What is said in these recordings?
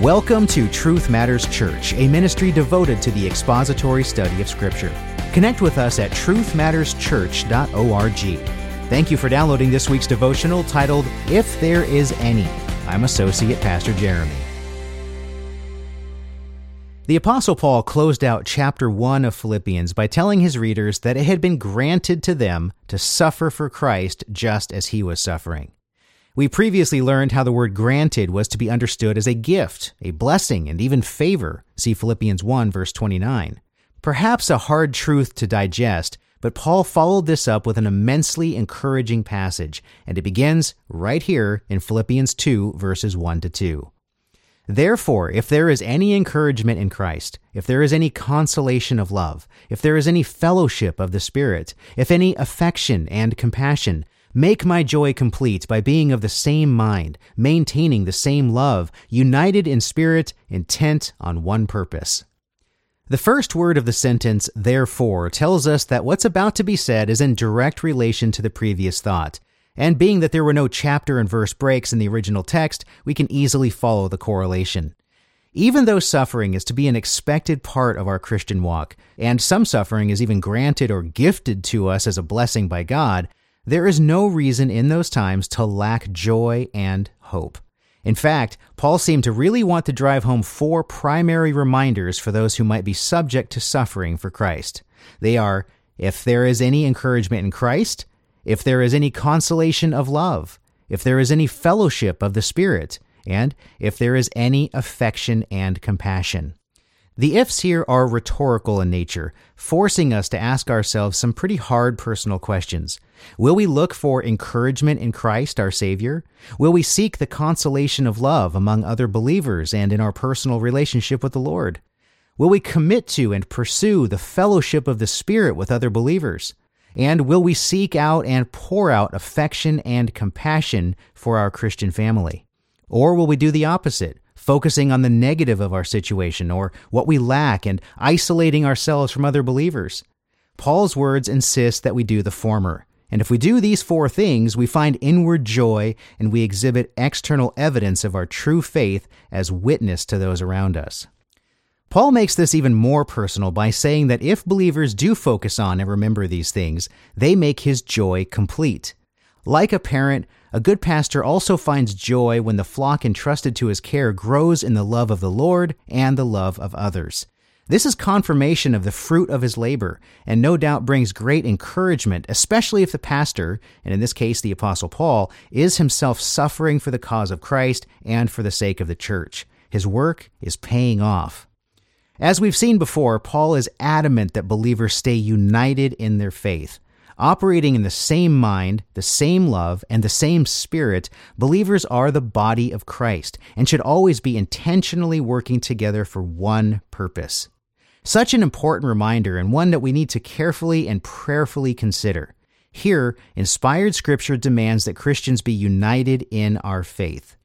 Welcome to Truth Matters Church, a ministry devoted to the expository study of Scripture. Connect with us at truthmatterschurch.org. Thank you for downloading this week's devotional titled, If There Is Any. I'm Associate Pastor Jeremy. The Apostle Paul closed out chapter 1 of Philippians by telling his readers that it had been granted to them to suffer for Christ just as he was suffering. We previously learned how the word granted was to be understood as a gift, a blessing, and even favor. See Philippians 1, verse 29. Perhaps a hard truth to digest, but Paul followed this up with an immensely encouraging passage, and it begins right here in Philippians 2, verses 1 to 2. Therefore, if there is any encouragement in Christ, if there is any consolation of love, if there is any fellowship of the Spirit, if any affection and compassion, Make my joy complete by being of the same mind, maintaining the same love, united in spirit, intent on one purpose. The first word of the sentence, therefore, tells us that what's about to be said is in direct relation to the previous thought. And being that there were no chapter and verse breaks in the original text, we can easily follow the correlation. Even though suffering is to be an expected part of our Christian walk, and some suffering is even granted or gifted to us as a blessing by God, there is no reason in those times to lack joy and hope. In fact, Paul seemed to really want to drive home four primary reminders for those who might be subject to suffering for Christ. They are if there is any encouragement in Christ, if there is any consolation of love, if there is any fellowship of the Spirit, and if there is any affection and compassion. The ifs here are rhetorical in nature, forcing us to ask ourselves some pretty hard personal questions. Will we look for encouragement in Christ, our Savior? Will we seek the consolation of love among other believers and in our personal relationship with the Lord? Will we commit to and pursue the fellowship of the Spirit with other believers? And will we seek out and pour out affection and compassion for our Christian family? Or will we do the opposite? Focusing on the negative of our situation or what we lack and isolating ourselves from other believers. Paul's words insist that we do the former. And if we do these four things, we find inward joy and we exhibit external evidence of our true faith as witness to those around us. Paul makes this even more personal by saying that if believers do focus on and remember these things, they make his joy complete. Like a parent, a good pastor also finds joy when the flock entrusted to his care grows in the love of the Lord and the love of others. This is confirmation of the fruit of his labor, and no doubt brings great encouragement, especially if the pastor, and in this case the Apostle Paul, is himself suffering for the cause of Christ and for the sake of the church. His work is paying off. As we've seen before, Paul is adamant that believers stay united in their faith. Operating in the same mind, the same love, and the same spirit, believers are the body of Christ and should always be intentionally working together for one purpose. Such an important reminder and one that we need to carefully and prayerfully consider. Here, inspired scripture demands that Christians be united in our faith.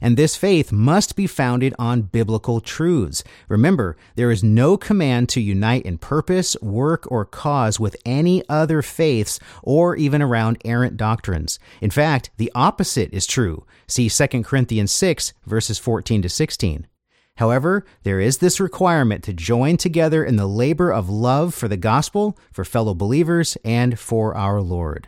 And this faith must be founded on biblical truths. Remember, there is no command to unite in purpose, work, or cause with any other faiths or even around errant doctrines. In fact, the opposite is true. See 2 Corinthians 6, verses 14 to 16. However, there is this requirement to join together in the labor of love for the gospel, for fellow believers, and for our Lord.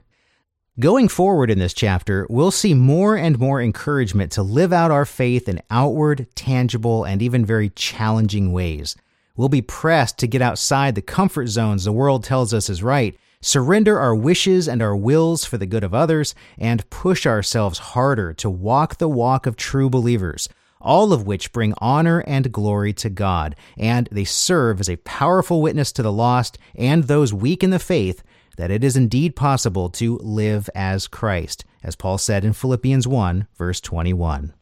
Going forward in this chapter, we'll see more and more encouragement to live out our faith in outward, tangible, and even very challenging ways. We'll be pressed to get outside the comfort zones the world tells us is right, surrender our wishes and our wills for the good of others, and push ourselves harder to walk the walk of true believers, all of which bring honor and glory to God, and they serve as a powerful witness to the lost and those weak in the faith that it is indeed possible to live as Christ, as Paul said in Philippians 1, verse 21.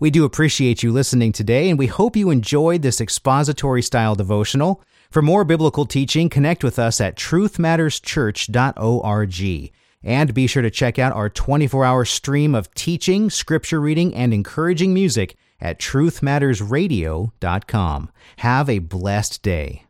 We do appreciate you listening today, and we hope you enjoyed this expository style devotional. For more biblical teaching, connect with us at truthmatterschurch.org. And be sure to check out our 24 hour stream of teaching, scripture reading, and encouraging music at truthmattersradio.com. Have a blessed day.